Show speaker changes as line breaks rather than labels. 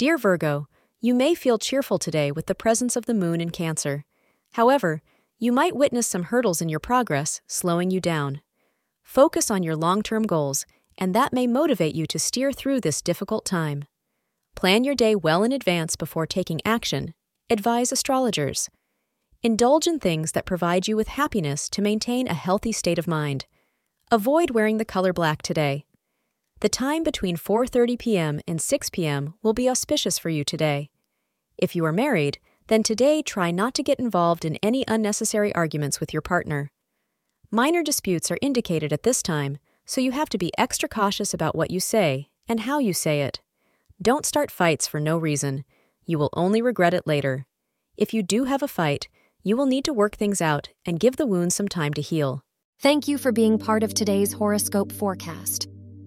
Dear Virgo, you may feel cheerful today with the presence of the moon in Cancer. However, you might witness some hurdles in your progress, slowing you down. Focus on your long term goals, and that may motivate you to steer through this difficult time. Plan your day well in advance before taking action, advise astrologers. Indulge in things that provide you with happiness to maintain a healthy state of mind. Avoid wearing the color black today. The time between 4:30 p.m. and 6 p.m. will be auspicious for you today. If you are married, then today try not to get involved in any unnecessary arguments with your partner. Minor disputes are indicated at this time, so you have to be extra cautious about what you say and how you say it. Don't start fights for no reason. You will only regret it later. If you do have a fight, you will need to work things out and give the wound some time to heal.
Thank you for being part of today's horoscope forecast.